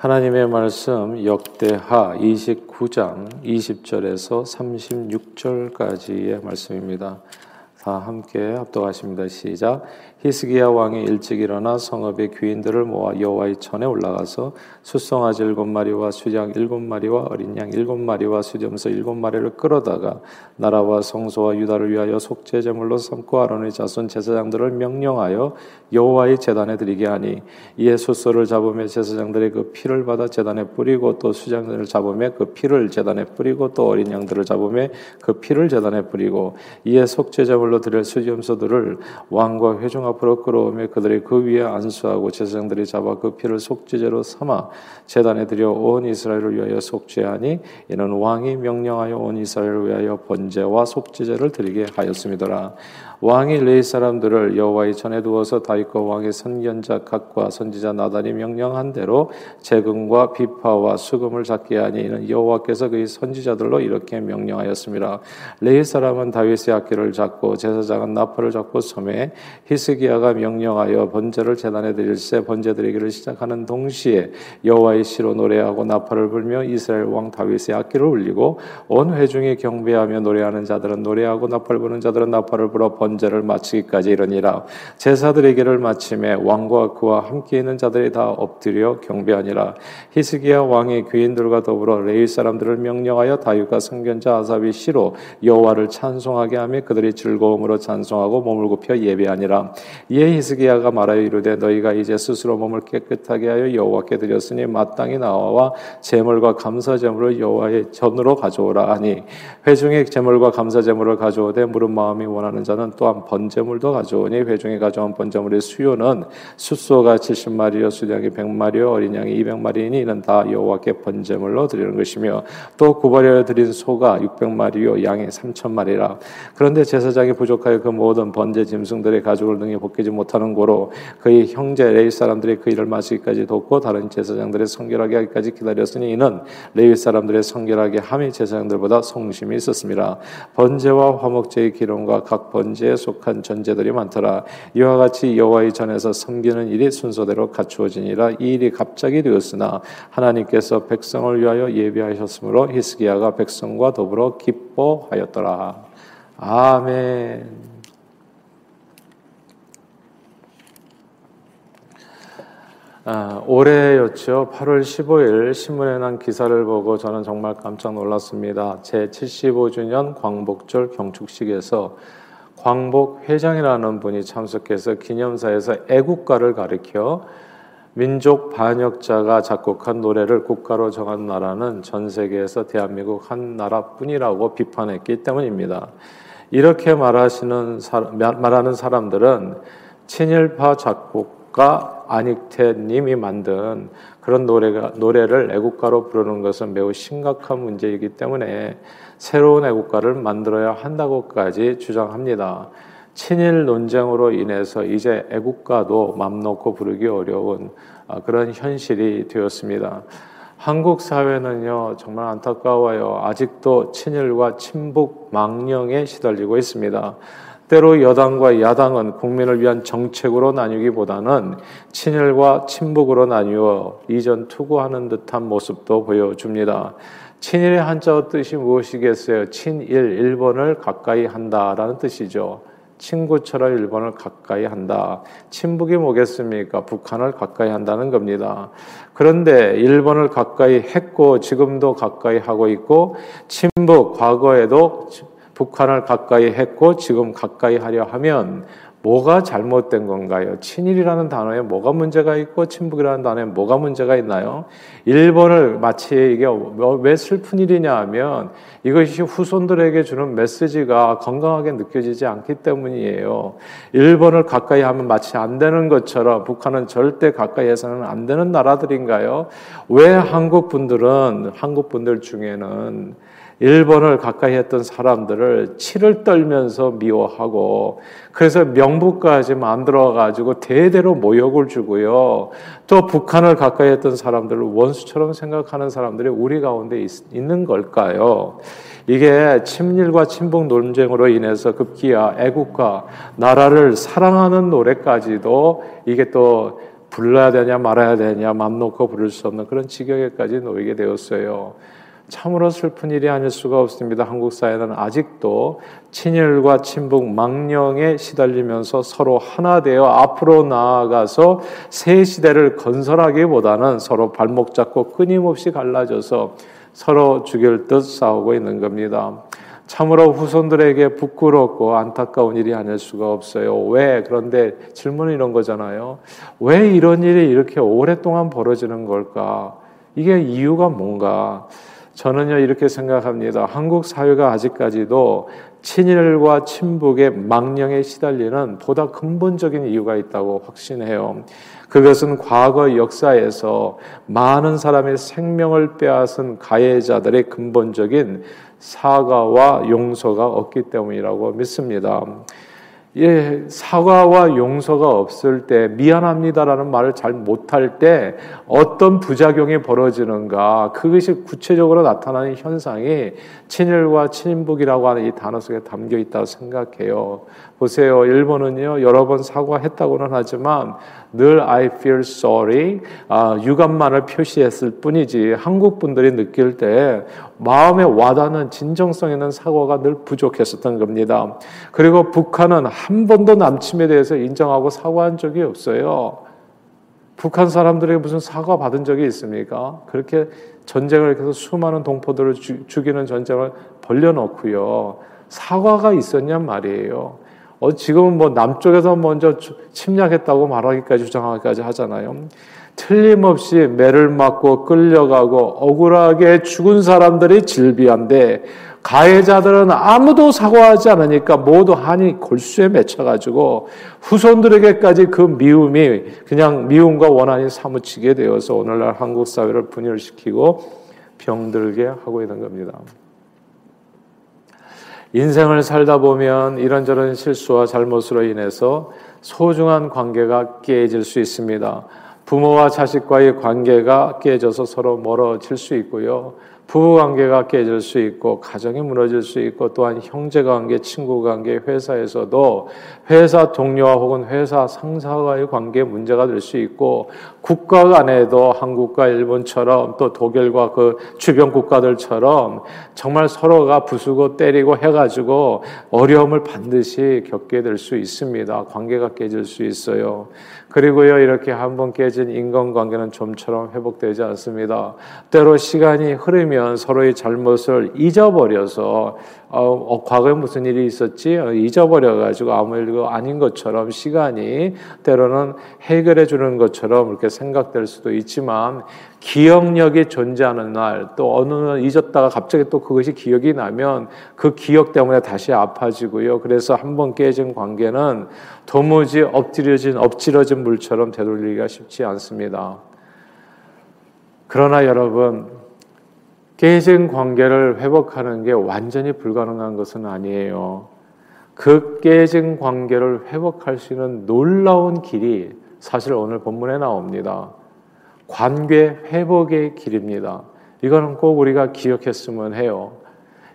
하나님의 말씀 역대하 29장 20절에서 36절까지의 말씀입니다. 다 함께 합독하십니다. 시작. 히스기야 왕이 일찍 일어나 성읍의 귀인들을 모아 여호와의 전에 올라가서 수송아지 일곱 마리와 수장 일곱 마리와 어린 양 일곱 마리와 수점서 일곱 마리를 끌어다가 나라와 성소와 유다를 위하여 속죄 제물로 삼고 아론의 자손 제사장들을 명령하여 여호와의 제단에 드리게 하니 이에 숫소를 잡으며 제사장들의 그 피를 받아 제단에 뿌리고 또 수장들을 잡으며 그 피를 제단에 뿌리고 또 어린 양들을 잡으며 그 피를 제단에 뿌리고 이에 속죄 제물로 드릴 수점서들을 왕과 회중 앞으로 끌어오며 그들이 그 위에 안수하고 제사장들이 잡아 그 피를 속죄제로 삼아 제단에 들여 온 이스라엘을 위하여 속죄하니 이는 왕이 명령하여 온 이스라엘을 위하여 번제와 속죄제를 드리게 하였음이더라. 왕이 레이 사람들을 여호와의 전에 두어서 다윗과 왕의 선견자 각과 선지자 나단이 명령한 대로 재금과 비파와 수금을 잡게 하니 이는 여호와께서 그의 선지자들로 이렇게 명령하였습니다. 레이 사람은 다윗의 악기를 잡고 제사장은 나팔을 잡고 섬에 히스기야가 명령하여 번제를 제단에 드릴새 번제 드리기를 시작하는 동시에 여호와의 시로 노래하고 나팔을 불며 이스라엘 왕 다윗의 악기를 울리고 온 회중이 경배하며 노래하는 자들은 노래하고 나팔 부는 자들은 나팔을 불어 번 번제를 마치기까지 이르니라. 제사드리기를 마침에 왕과 그와 함께 있는 자들이 다 엎드려 경배하니라. 히스기야 왕의 귀인들과 더불어 레위 사람들을 명령하여 다윗과 성견자 아삽이 시로 여호와를 찬송하게 하며 그들이 즐거움으로 찬송하고 몸을 굽혀 예배하니라. 이에 히스기야가 말하여 이르되 너희가 이제 스스로 몸을 깨끗하게 하여 여호와께 드렸으니 마땅히 나와 제물과 감사 제물을 여호와의 전으로 가져오라 하니. 회중의 제물과 감사 제물을 가져오되 물은 마음이 원하는 자는 또한 번제물도 가져오니 회중이 가져온 번제물의 수요는 숫소가 70마리요 수량이 100마리요 어린 양이 200마리이니 이는 다 여호와께 번제물로 드리는 것이며 또 구발하여 드린 소가 600마리요 양이 3천마리라. 그런데 제사장이 부족하여 그 모든 번제 짐승들의 가죽을 등에 벗기지 못하는 고로 그의 형제 레위 사람들이 그 일을 마치기까지 돕고 다른 제사장들의 성결하게 하기까지 기다렸으니 이는 레위 사람들의 성결하게 함이 제사장들보다 성심이 있었습니다. 번제와 화목제의 기름과 각 번제 전제에 속한 전제들이 많더라. 이와 같이 여호와의 전에서 섬기는 일이 순서대로 갖추어지니라. 이 일이 갑자기 되었으나 하나님께서 백성을 위하여 예비하셨으므로 히스기야가 백성과 더불어 기뻐하였더라. 아멘. 아, 올해였죠. 8월 15일 신문에 난 기사를 보고 저는 정말 깜짝 놀랐습니다. 제 75주년 광복절 경축식에서 광복 회장이라는 분이 참석해서 기념사에서 애국가를 가리켜 민족 반역자가 작곡한 노래를 국가로 정한 나라는 전 세계에서 대한민국 한 나라뿐이라고 비판했기 때문입니다. 이렇게 말하시는 말하는 사람들은 친일파 작곡가 안익태 님이 만든 그런 노래가 노래를 애국가로 부르는 것은 매우 심각한 문제이기 때문에 새로운 애국가를 만들어야 한다고까지 주장합니다. 친일 논쟁으로 인해서 이제 애국가도 맘 놓고 부르기 어려운 아, 그런 현실이 되었습니다. 한국 사회는요 정말 안타까워요. 아직도 친일과 친북 망령에 시달리고 있습니다. 때로 여당과 야당은 국민을 위한 정책으로 나뉘기보다는 친일과 친북으로 나뉘어 이전 투구하는 듯한 모습도 보여줍니다. 친일의 한자어 뜻이 무엇이겠어요? 친일, 일본을 가까이 한다라는 뜻이죠. 친구처럼 일본을 가까이 한다. 친북이 뭐겠습니까? 북한을 가까이 한다는 겁니다. 그런데 일본을 가까이 했고 지금도 가까이 하고 있고 친북 과거에도 북한을 가까이 했고 지금 가까이 하려 하면 뭐가 잘못된 건가요? 친일이라는 단어에 뭐가 문제가 있고 친북이라는 단어에 뭐가 문제가 있나요? 일본을 마치 이게 왜 슬픈 일이냐 하면 이것이 후손들에게 주는 메시지가 건강하게 느껴지지 않기 때문이에요. 일본을 가까이 하면 마치 안 되는 것처럼 북한은 절대 가까이 해서는 안 되는 나라들인가요? 왜 한국 분들은 한국 분들 중에는 일본을 가까이 했던 사람들을 치를 떨면서 미워하고 그래서 명부까지 만들어 가지고 대대로 모욕을 주고요. 또 북한을 가까이 했던 사람들을 원수처럼 생각하는 사람들이 우리 가운데 있, 있는 걸까요? 이게 친일과 친북 논쟁으로 인해서 급기야 애국가 나라를 사랑하는 노래까지도 이게 또 불러야 되냐 말아야 되냐 맘 놓고 부를 수 없는 그런 지경에까지 놓이게 되었어요. 참으로 슬픈 일이 아닐 수가 없습니다. 한국 사회는 아직도 친일과 친북 망령에 시달리면서 서로 하나 되어 앞으로 나아가서 새 시대를 건설하기보다는 서로 발목 잡고 끊임없이 갈라져서 서로 죽일 듯 싸우고 있는 겁니다. 참으로 후손들에게 부끄럽고 안타까운 일이 아닐 수가 없어요. 왜? 그런데 질문은 이런 거잖아요. 왜 이런 일이 이렇게 오랫동안 벌어지는 걸까? 이게 이유가 뭔가? 저는요, 이렇게 생각합니다. 한국 사회가 아직까지도 친일과 친북의 망령에 시달리는 보다 근본적인 이유가 있다고 확신해요. 그것은 과거 역사에서 많은 사람의 생명을 빼앗은 가해자들의 근본적인 사과와 용서가 없기 때문이라고 믿습니다. 예, 사과와 용서가 없을 때 미안합니다라는 말을 잘 못할 때 어떤 부작용이 벌어지는가 그것이 구체적으로 나타나는 현상이 친일과 친인북이라고 하는 이 단어 속에 담겨 있다고 생각해요. 보세요. 일본은요 여러 번 사과했다고는 하지만 늘 I feel sorry 아, 유감만을 표시했을 뿐이지 한국 분들이 느낄 때 마음에 와닿는 진정성 있는 사과가 늘 부족했었던 겁니다. 그리고 북한은 한 번도 남침에 대해서 인정하고 사과한 적이 없어요. 북한 사람들에게 무슨 사과 받은 적이 있습니까? 그렇게 전쟁을 해서 수많은 동포들을 주, 죽이는 전쟁을 벌려놓고요. 사과가 있었냔 말이에요. 어, 지금은 뭐 남쪽에서 먼저 침략했다고 말하기까지 주장하기까지 하잖아요. 틀림없이 매를 맞고 끌려가고 억울하게 죽은 사람들이 질비한데 가해자들은 아무도 사과하지 않으니까 모두 한이 골수에 맺혀가지고 후손들에게까지 그 미움이 그냥 미움과 원한이 사무치게 되어서 오늘날 한국 사회를 분열시키고 병들게 하고 있는 겁니다. 인생을 살다 보면 이런저런 실수와 잘못으로 인해서 소중한 관계가 깨질 수 있습니다. 부모와 자식과의 관계가 깨져서 서로 멀어질 수 있고요. 부부 관계가 깨질 수 있고 가정이 무너질 수 있고 또한 형제 관계, 친구 관계, 회사에서도 회사 동료와 혹은 회사 상사와의 관계 문제가 될 수 있고 국가 간에도 한국과 일본처럼 또 독일과 그 주변 국가들처럼 정말 서로가 부수고 때리고 해가지고 어려움을 반드시 겪게 될 수 있습니다. 관계가 깨질 수 있어요. 그리고요, 이렇게 한 번 깨진 인간관계는 좀처럼 회복되지 않습니다. 때로 시간이 흐르면 서로의 잘못을 잊어버려서 어, 어, 과거에 무슨 일이 있었지? 어, 잊어버려가지고 아무 일도 아닌 것처럼 시간이 때로는 해결해 주는 것처럼 그렇게 생각될 수도 있지만 기억력이 존재하는 날, 또 어느 날 잊었다가 갑자기 또 그것이 기억이 나면 그 기억 때문에 다시 아파지고요. 그래서 한 번 깨진 관계는 도무지 엎드려진, 엎질러진 물처럼 되돌리기가 쉽지 않습니다. 그러나 여러분, 깨진 관계를 회복하는 게 완전히 불가능한 것은 아니에요. 그 깨진 관계를 회복할 수 있는 놀라운 길이 사실 오늘 본문에 나옵니다. 관계 회복의 길입니다. 이거는 꼭 우리가 기억했으면 해요.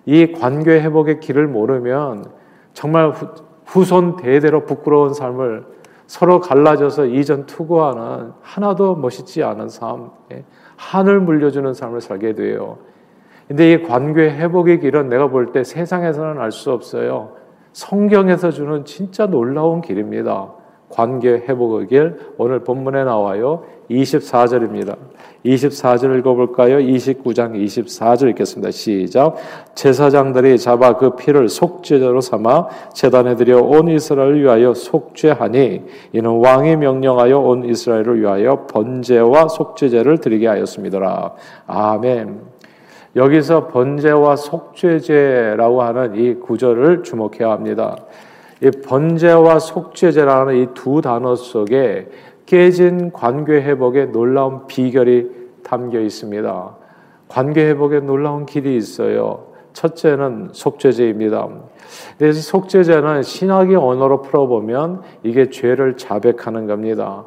이 관계 회복의 길을 모르면 정말 후손 대대로 부끄러운 삶을 서로 갈라져서 이전 투구하는 하나도 멋있지 않은 삶, 예, 한을 물려주는 삶을 살게 돼요. 근데 이 관계 회복의 길은 내가 볼 때 세상에서는 알 수 없어요. 성경에서 주는 진짜 놀라운 길입니다. 관계 회복의 길 오늘 본문에 나와요. 24절입니다. 24절 읽어볼까요? 29장 24절 읽겠습니다. 시작. 제사장들이 잡아 그 피를 속죄제로 삼아 제단에 드려 온 이스라엘을 위하여 속죄하니 이는 왕이 명령하여 온 이스라엘을 위하여 번제와 속죄제를 드리게 하였습니다. 아멘. 여기서 번제와 속죄제라고 하는 이 구절을 주목해야 합니다. 이 번제와 속죄제라는 이 두 단어 속에 깨진 관계 회복의 놀라운 비결이 담겨 있습니다. 관계 회복의 놀라운 길이 있어요. 첫째는 속죄제입니다. 그래서 속죄제는 신학의 언어로 풀어보면 이게 죄를 자백하는 겁니다.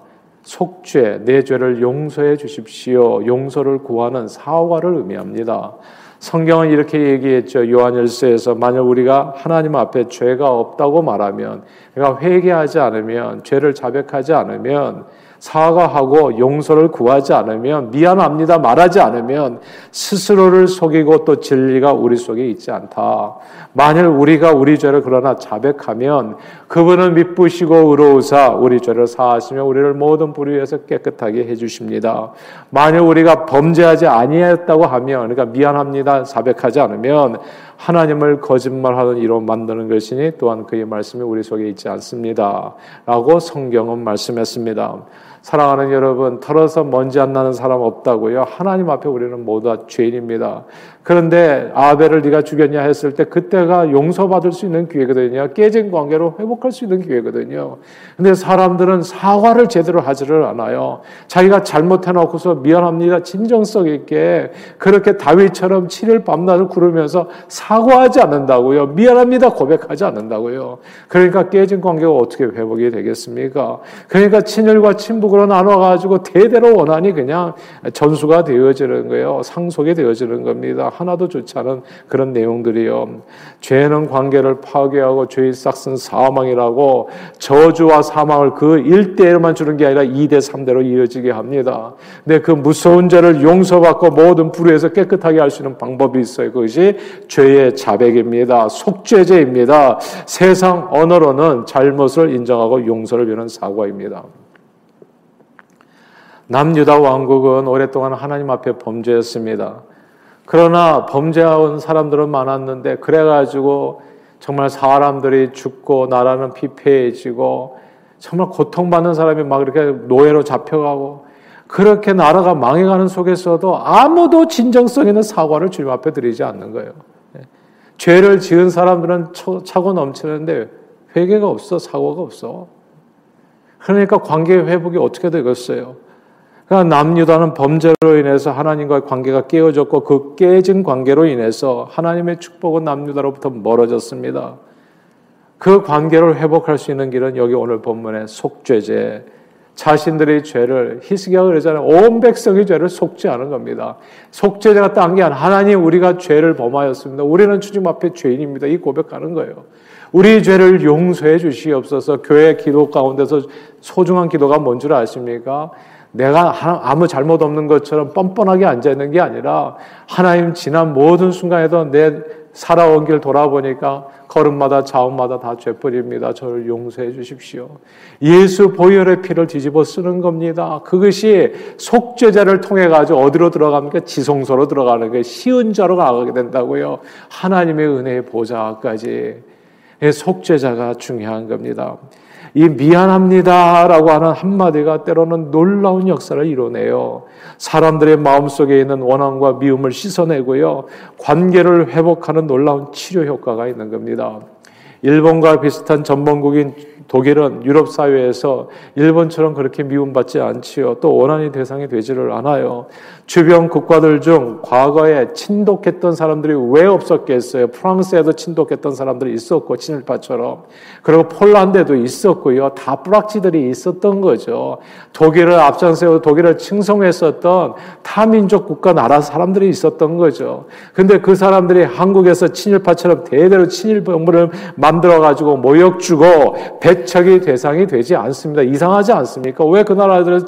속죄, 내 죄를 용서해 주십시오. 용서를 구하는 사과를 의미합니다. 성경은 이렇게 얘기했죠. 요한일서에서 만약 우리가 하나님 앞에 죄가 없다고 말하면, 그러니까 회개하지 않으면, 죄를 자백하지 않으면 사과하고 용서를 구하지 않으면 미안합니다 말하지 않으면 스스로를 속이고 또 진리가 우리 속에 있지 않다. 만일 우리가 우리 죄를 그러나 자백하면 그분은 미쁘시고 의로우사 우리 죄를 사하시며 우리를 모든 불의에서 깨끗하게 해 주십니다. 만일 우리가 범죄하지 아니했다고 하면 그러니까 미안합니다 자백하지 않으면 하나님을 거짓말하는 이로 만드는 것이니 또한 그의 말씀이 우리 속에 있지 않습니다. 라고 성경은 말씀했습니다. 사랑하는 여러분, 털어서 먼지 안 나는 사람 없다고요. 하나님 앞에 우리는 모두 다 죄인입니다. 그런데 아벨을 네가 죽였냐 했을 때 그때가 용서받을 수 있는 기회거든요. 깨진 관계로 회복할 수 있는 기회거든요. 근데 사람들은 사과를 제대로 하지를 않아요. 자기가 잘못해 놓고서 미안합니다. 진정성 있게 그렇게 다윗처럼 7일 밤낮을 구르면서 사과하지 않는다고요. 미안합니다. 고백하지 않는다고요. 그러니까 깨진 관계가 어떻게 회복이 되겠습니까? 그러니까 친일과 친북으로 나눠 가지고 대대로 원한이 그냥 전수가 되어지는 거예요. 상속이 되어지는 겁니다. 하나도 좋지 않은 그런 내용들이요. 죄는 관계를 파괴하고 죄의 싹슨 사망이라고 저주와 사망을 그 1대에만 주는 게 아니라 2대, 3대로 이어지게 합니다. 근데 그 무서운 죄를 용서받고 모든 불의에서 깨끗하게 할 수 있는 방법이 있어요. 그것이 죄의 자백입니다. 속죄제입니다. 세상 언어로는 잘못을 인정하고 용서를 비는 사과입니다. 남유다 왕국은 오랫동안 하나님 앞에 범죄했습니다. 그러나 범죄한 사람들은 많았는데 그래가지고 정말 사람들이 죽고 나라는 피폐해지고 정말 고통받는 사람이 막 이렇게 노예로 잡혀가고 그렇게 나라가 망해가는 속에서도 아무도 진정성 있는 사과를 주님 앞에 드리지 않는 거예요. 예. 죄를 지은 사람들은 차고 넘치는데 회개가 없어, 사과가 없어. 그러니까 관계 회복이 어떻게 되겠어요? 그러니까 남유다는 범죄로 인해서 하나님과의 관계가 깨어졌고 그 깨진 관계로 인해서 하나님의 축복은 남유다로부터 멀어졌습니다. 그 관계를 회복할 수 있는 길은 여기 오늘 본문의 속죄제, 자신들의 죄를 희스기가 그러잖아요. 온 백성의 죄를 속죄하는 겁니다. 속죄제가 딴 게 아니라 하나님 우리가 죄를 범하였습니다. 우리는 주님 앞에 죄인입니다. 이 고백하는 거예요. 우리 죄를 용서해 주시옵소서. 교회 기도 가운데서 소중한 기도가 뭔 줄 아십니까? 내가 아무 잘못 없는 것처럼 뻔뻔하게 앉아 있는 게 아니라 하나님 지난 모든 순간에도 내 살아온 길 돌아보니까 걸음마다 자음마다 다 죄뿐입니다. 저를 용서해 주십시오. 예수 보혈의 피를 뒤집어 쓰는 겁니다. 그것이 속죄자를 통해 가지고 어디로 들어갑니까? 지성소로 들어가는 게 쉬운 자로 가게 된다고요. 하나님의 은혜의 보좌까지 속죄자가 중요한 겁니다. 이 미안합니다라고 하는 한마디가 때로는 놀라운 역사를 이루네요. 사람들의 마음속에 있는 원한과 미움을 씻어내고요. 관계를 회복하는 놀라운 치료 효과가 있는 겁니다. 일본과 비슷한 전범국인 독일은 유럽 사회에서 일본처럼 그렇게 미움받지 않지요. 또 원한이 대상이 되지를 않아요. 주변 국가들 중 과거에 친독했던 사람들이 왜 없었겠어요? 프랑스에도 친독했던 사람들이 있었고 친일파처럼 그리고 폴란드에도 있었고요. 다 뿌락지들이 있었던 거죠. 독일을 앞장세워 독일을 칭송했었던 타민족 국가 나라 사람들이 있었던 거죠. 근데 그 사람들이 한국에서 친일파처럼 대대로 친일 정부를 만들어 가지고 모욕 주고 배 척이 대상이 되지 않습니다. 이상하지 않습니까? 왜 그 나라들은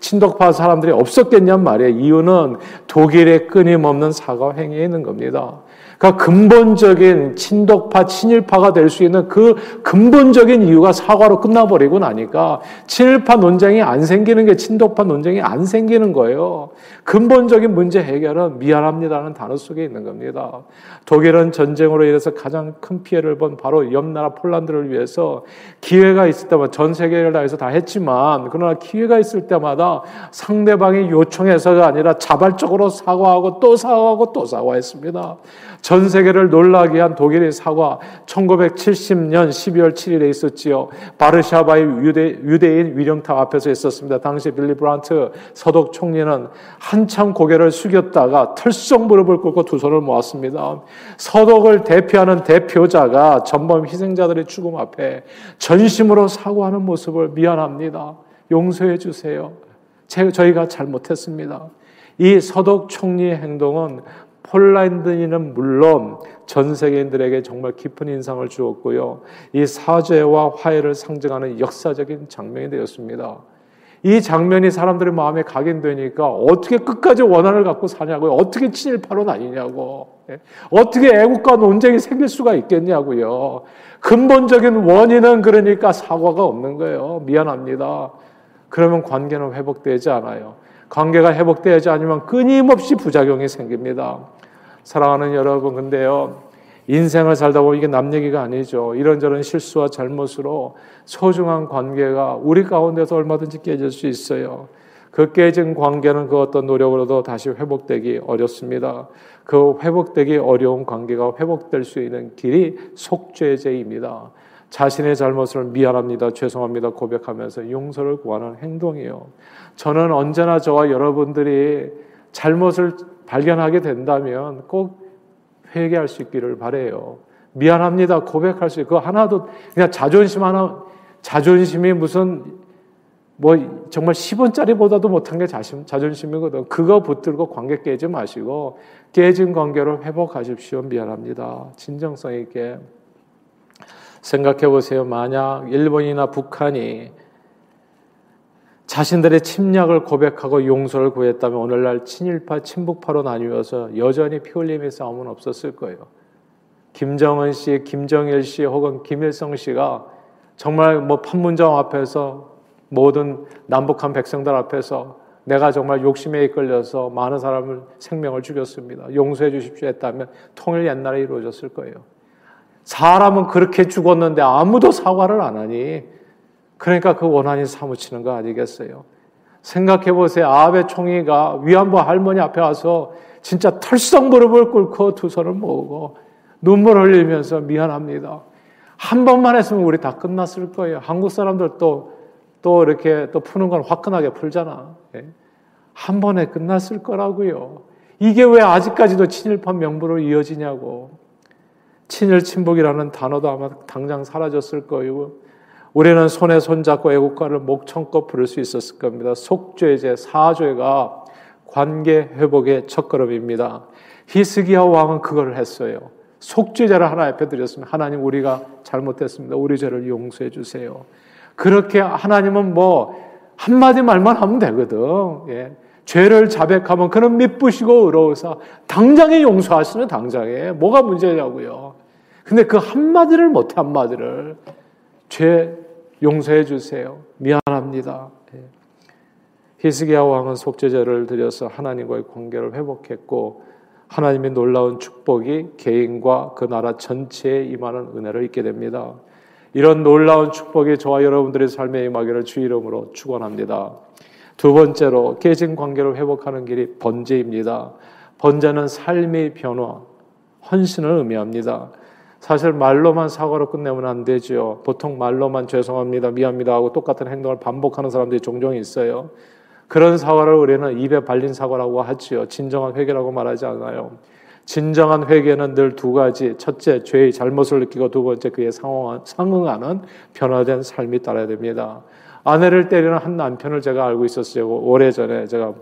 친독파 사람들이 없었겠냔 말이에요. 이유는 독일의 끊임없는 사과 행위에 있는 겁니다. 그러니까 근본적인 친독파, 친일파가 될 수 있는 그 근본적인 이유가 사과로 끝나버리고 나니까 친일파 논쟁이 안 생기는 게 친독파 논쟁이 안 생기는 거예요. 근본적인 문제 해결은 미안합니다라는 단어 속에 있는 겁니다. 독일은 전쟁으로 인해서 가장 큰 피해를 본 바로 옆 나라 폴란드를 위해서 기회가 있을 때마다 전 세계를 다해서 다 했지만 그러나 기회가 있을 때마다 상대방이 요청해서가 아니라 자발적으로 사과하고 또 사과하고 또 사과했습니다. 전 세계를 놀라게 한 독일의 사과 1970년 12월 7일에 있었지요. 바르샤바의 유대, 유대 인 위령탑 앞에서 있었습니다. 당시 빌리 브란트 서독 총리는 한참 고개를 숙였다가 털썩 무릎을 꿇고 두 손을 모았습니다. 서독을 대표하는 대표자가 전범 희생자들의 죽음 앞에 전심으로 사과하는 모습을 미안합니다. 용서해 주세요. 저희가 잘못했습니다. 이 서독 총리의 행동은 폴란드인은 물론 전 세계인들에게 정말 깊은 인상을 주었고요. 이 사죄와 화해를 상징하는 역사적인 장면이 되었습니다. 이 장면이 사람들의 마음에 각인되니까 어떻게 끝까지 원한을 갖고 사냐고요. 어떻게 친일파로 나뉘냐고. 예? 어떻게 애국과 논쟁이 생길 수가 있겠냐고요. 근본적인 원인은 그러니까 사과가 없는 거예요. 미안합니다. 그러면 관계는 회복되지 않아요. 관계가 회복되지 않으면 끊임없이 부작용이 생깁니다. 사랑하는 여러분, 근데요. 인생을 살다 보면 이게 남 얘기가 아니죠. 이런저런 실수와 잘못으로 소중한 관계가 우리 가운데서 얼마든지 깨질 수 있어요. 그 깨진 관계는 그 어떤 노력으로도 다시 회복되기 어렵습니다. 그 회복되기 어려운 관계가 회복될 수 있는 길이 속죄제입니다. 자신의 잘못을 미안합니다, 죄송합니다 고백하면서 용서를 구하는 행동이요. 저는 언제나 저와 여러분들이 잘못을 발견하게 된다면 꼭 회개할 수 있기를 바래요. 미안합니다. 고백할 수 있고 하나도 그냥 자존심 하나 자존심이 무슨 뭐 정말 10원짜리보다도 못한 게 자신, 자존심이거든. 그거 붙들고 관계 깨지 마시고 깨진 관계를 회복하십시오. 미안합니다. 진정성 있게 생각해 보세요. 만약 일본이나 북한이 자신들의 침략을 고백하고 용서를 구했다면 오늘날 친일파, 친북파로 나뉘어서 여전히 피 흘림의 싸움은 없었을 거예요. 김정은 씨, 김정일 씨 혹은 김일성 씨가 정말 뭐 판문점 앞에서 모든 남북한 백성들 앞에서 내가 정말 욕심에 이끌려서 많은 사람을 생명을 죽였습니다. 용서해 주십시오 했다면 통일 옛날에 이루어졌을 거예요. 사람은 그렇게 죽었는데 아무도 사과를 안 하니 그러니까 그 원한이 사무치는 거 아니겠어요? 생각해 보세요. 아베 총리가 위안부 할머니 앞에 와서 진짜 털썩 무릎을 꿇고 두 손을 모으고 눈물 흘리면서 미안합니다. 한 번만 했으면 우리 다 끝났을 거예요. 한국 사람들 또, 또 이렇게 또 푸는 건 화끈하게 풀잖아. 예? 한 번에 끝났을 거라고요. 이게 왜 아직까지도 친일파 명부로 이어지냐고. 친일 친북이라는 단어도 아마 당장 사라졌을 거예요. 우리는 손에 손잡고 애국가를 목청껏 부를 수 있었을 겁니다. 속죄제, 사죄가 관계 회복의 첫걸음입니다. 히스기야 왕은 그걸 했어요. 속죄제를 하나 앞에 드렸습니다. 하나님 우리가 잘못했습니다. 우리 죄를 용서해 주세요. 그렇게 하나님은 뭐 한마디 말만 하면 되거든. 예. 죄를 자백하면 그는 미쁘시고 의로우사 당장에 용서하시는 당장에 뭐가 문제냐고요. 근데 그 한마디를 못해 한마디를 죄 용서해 주세요. 미안합니다. 예. 히스기야 왕은 속죄제를 드려서 하나님과의 관계를 회복했고 하나님의 놀라운 축복이 개인과 그 나라 전체에 임하는 은혜를 잊게 됩니다. 이런 놀라운 축복이 저와 여러분들의 삶에 임하기를 주 이름으로 축원합니다. 두 번째로 깨진 관계를 회복하는 길이 번제입니다. 번제는 삶의 변화, 헌신을 의미합니다. 사실 말로만 사과로 끝내면 안 되죠. 보통 말로만 죄송합니다, 미안합니다 하고 똑같은 행동을 반복하는 사람들이 종종 있어요. 그런 사과를 우리는 입에 발린 사과라고 하지요. 진정한 회개라고 말하지 않아요. 진정한 회개는 늘 두 가지. 첫째, 죄의 잘못을 느끼고 두 번째, 그에 상응하는 변화된 삶이 따라야 됩니다. 아내를 때리는 한 남편을 제가 알고 있었어요. 오래전에 제가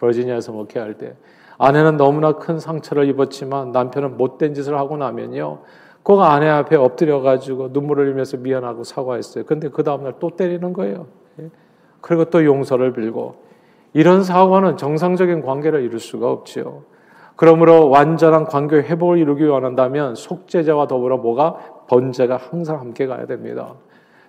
버지니아에서 목회할 때. 아내는 너무나 큰 상처를 입었지만 남편은 못된 짓을 하고 나면요. 꼭 아내 앞에 엎드려가지고 눈물을 흘리면서 미안하고 사과했어요. 근데 그 다음날 또 때리는 거예요. 그리고 또 용서를 빌고 이런 사고는 정상적인 관계를 이룰 수가 없지요. 그러므로 완전한 관계 회복을 이루기 원한다면 속죄자와 더불어 뭐가 번제가 항상 함께 가야 됩니다.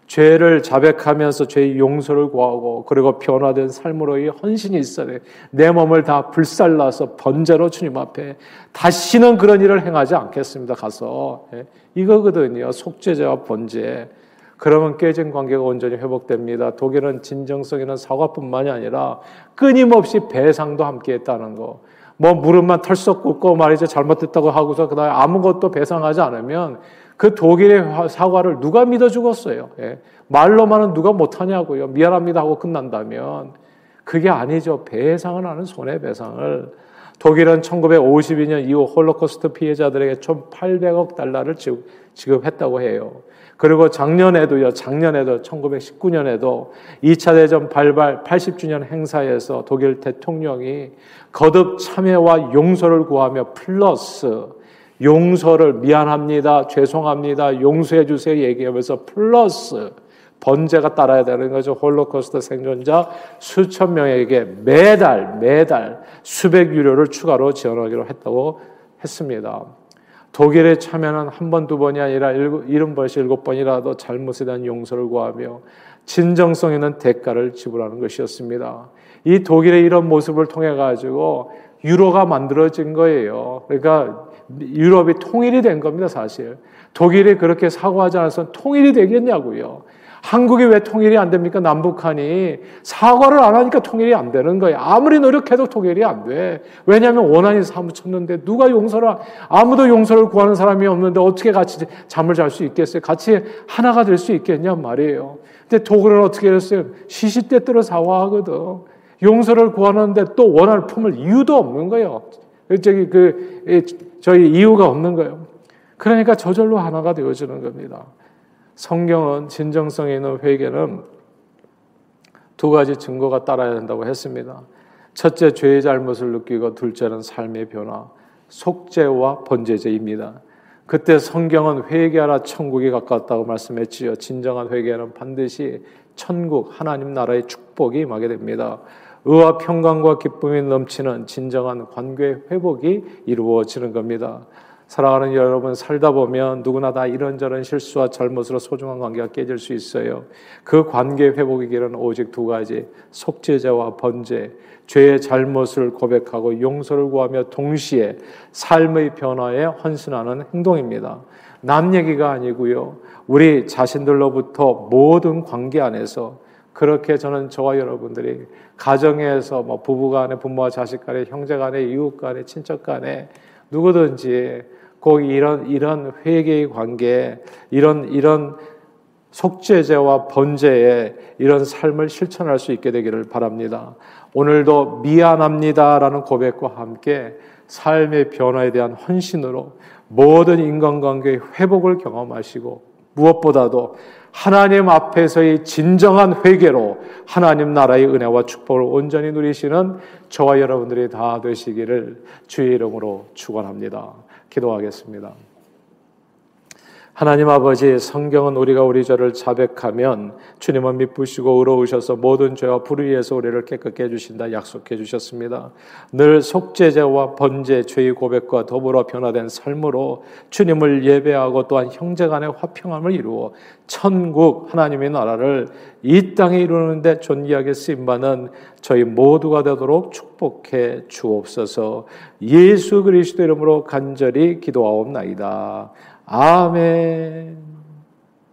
죄를 자백하면서 죄의 용서를 구하고 그리고 변화된 삶으로의 헌신이 있어야 돼. 내 몸을 다 불살라서 번제로 주님 앞에 다시는 그런 일을 행하지 않겠습니다. 가서 예. 이거거든요. 속죄자와 번제. 그러면 깨진 관계가 온전히 회복됩니다. 독일은 진정성 있는 사과뿐만이 아니라 끊임없이 배상도 함께 했다는 거. 뭐 무릎만 털썩 꿇고 말이죠. 잘못됐다고 하고서 그다음에 아무것도 배상하지 않으면 그 독일의 사과를 누가 믿어 주겠어요. 예. 말로만은 누가 못하냐고요. 미안합니다 하고 끝난다면 그게 아니죠. 배상을 하는 손해배상을 독일은 1952년 이후 홀로코스트 피해자들에게 총 800억 달러를 지급했다고 해요. 그리고 작년에도요, 작년에도 1919년에도 2차 대전 발발 80주년 행사에서 독일 대통령이 거듭 참회와 용서를 구하며 플러스 용서를 미안합니다, 죄송합니다, 용서해 주세요 얘기하면서 플러스 번제가 따라야 되는 거죠. 홀로코스트 생존자 수천 명에게 매달 매달 수백 유로를 추가로 지원하기로 했다고 했습니다. 독일의 참회는 한 번, 두 번이 아니라 일흔 번씩 일곱 번이라도 잘못에 대한 용서를 구하며 진정성 있는 대가를 지불하는 것이었습니다. 이 독일의 이런 모습을 통해 가지고 유로가 만들어진 거예요. 그러니까 유럽이 통일이 된 겁니다, 사실. 독일이 그렇게 사고하지 않아서 통일이 되겠냐고요. 한국이 왜 통일이 안 됩니까? 남북한이 사과를 안 하니까 통일이 안 되는 거예요. 아무리 노력해도 통일이 안 돼. 왜냐하면 원한이 사무쳤는데 누가 용서를 아무도 용서를 구하는 사람이 없는데 어떻게 같이 잠을 잘 수 있겠어요? 같이 하나가 될 수 있겠냐 말이에요. 근데 독일은 어떻게 했어요? 시시때때로 사과하거든. 용서를 구하는데 또 원한을 품을 이유도 없는 거예요. 저기 그 저희 이유가 없는 거예요. 그러니까 저절로 하나가 되어지는 겁니다. 성경은 진정성 있는 회개는 두 가지 증거가 따라야 된다고 했습니다. 첫째, 죄의 잘못을 느끼고 둘째는 삶의 변화, 속죄와 번제제입니다. 그때 성경은 회개하라 천국이 가까웠다고 말씀했지요. 진정한 회개는 반드시 천국 하나님 나라의 축복이 임하게 됩니다. 의와 평강과 기쁨이 넘치는 진정한 관계 회복이 이루어지는 겁니다. 사랑하는 여러분 살다 보면 누구나 다 이런저런 실수와 잘못으로 소중한 관계가 깨질 수 있어요. 그 관계 회복의 길은 오직 두 가지: 속죄자와 번제, 죄의 잘못을 고백하고 용서를 구하며 동시에 삶의 변화에 헌신하는 행동입니다. 남 얘기가 아니고요. 우리 자신들로부터 모든 관계 안에서 그렇게 저는 저와 여러분들이 가정에서 뭐 부부 간에 부모와 자식 간에 형제 간에 이웃 간에 친척 간에 누구든지 꼭 이런 이런 회개의 관계, 이런 이런 속죄제와 번제에 이런 삶을 실천할 수 있게 되기를 바랍니다. 오늘도 미안합니다라는 고백과 함께 삶의 변화에 대한 헌신으로 모든 인간관계의 회복을 경험하시고 무엇보다도 하나님 앞에서의 진정한 회개로 하나님 나라의 은혜와 축복을 온전히 누리시는 저와 여러분들이 다 되시기를 주의 이름으로 축원합니다. 기도하겠습니다. 하나님 아버지 성경은 우리가 우리 죄를 자백하면 주님은 미쁘시고 의로우셔서 모든 죄와 불의에서 우리를 깨끗게 해주신다 약속해 주셨습니다. 늘 속죄제와 번제 죄의 고백과 더불어 변화된 삶으로 주님을 예배하고 또한 형제 간의 화평함을 이루어 천국 하나님의 나라를 이 땅에 이루는데 존귀하게 쓰임받는 저희 모두가 되도록 축복해 주옵소서 예수 그리스도 이름으로 간절히 기도하옵나이다. 아멘.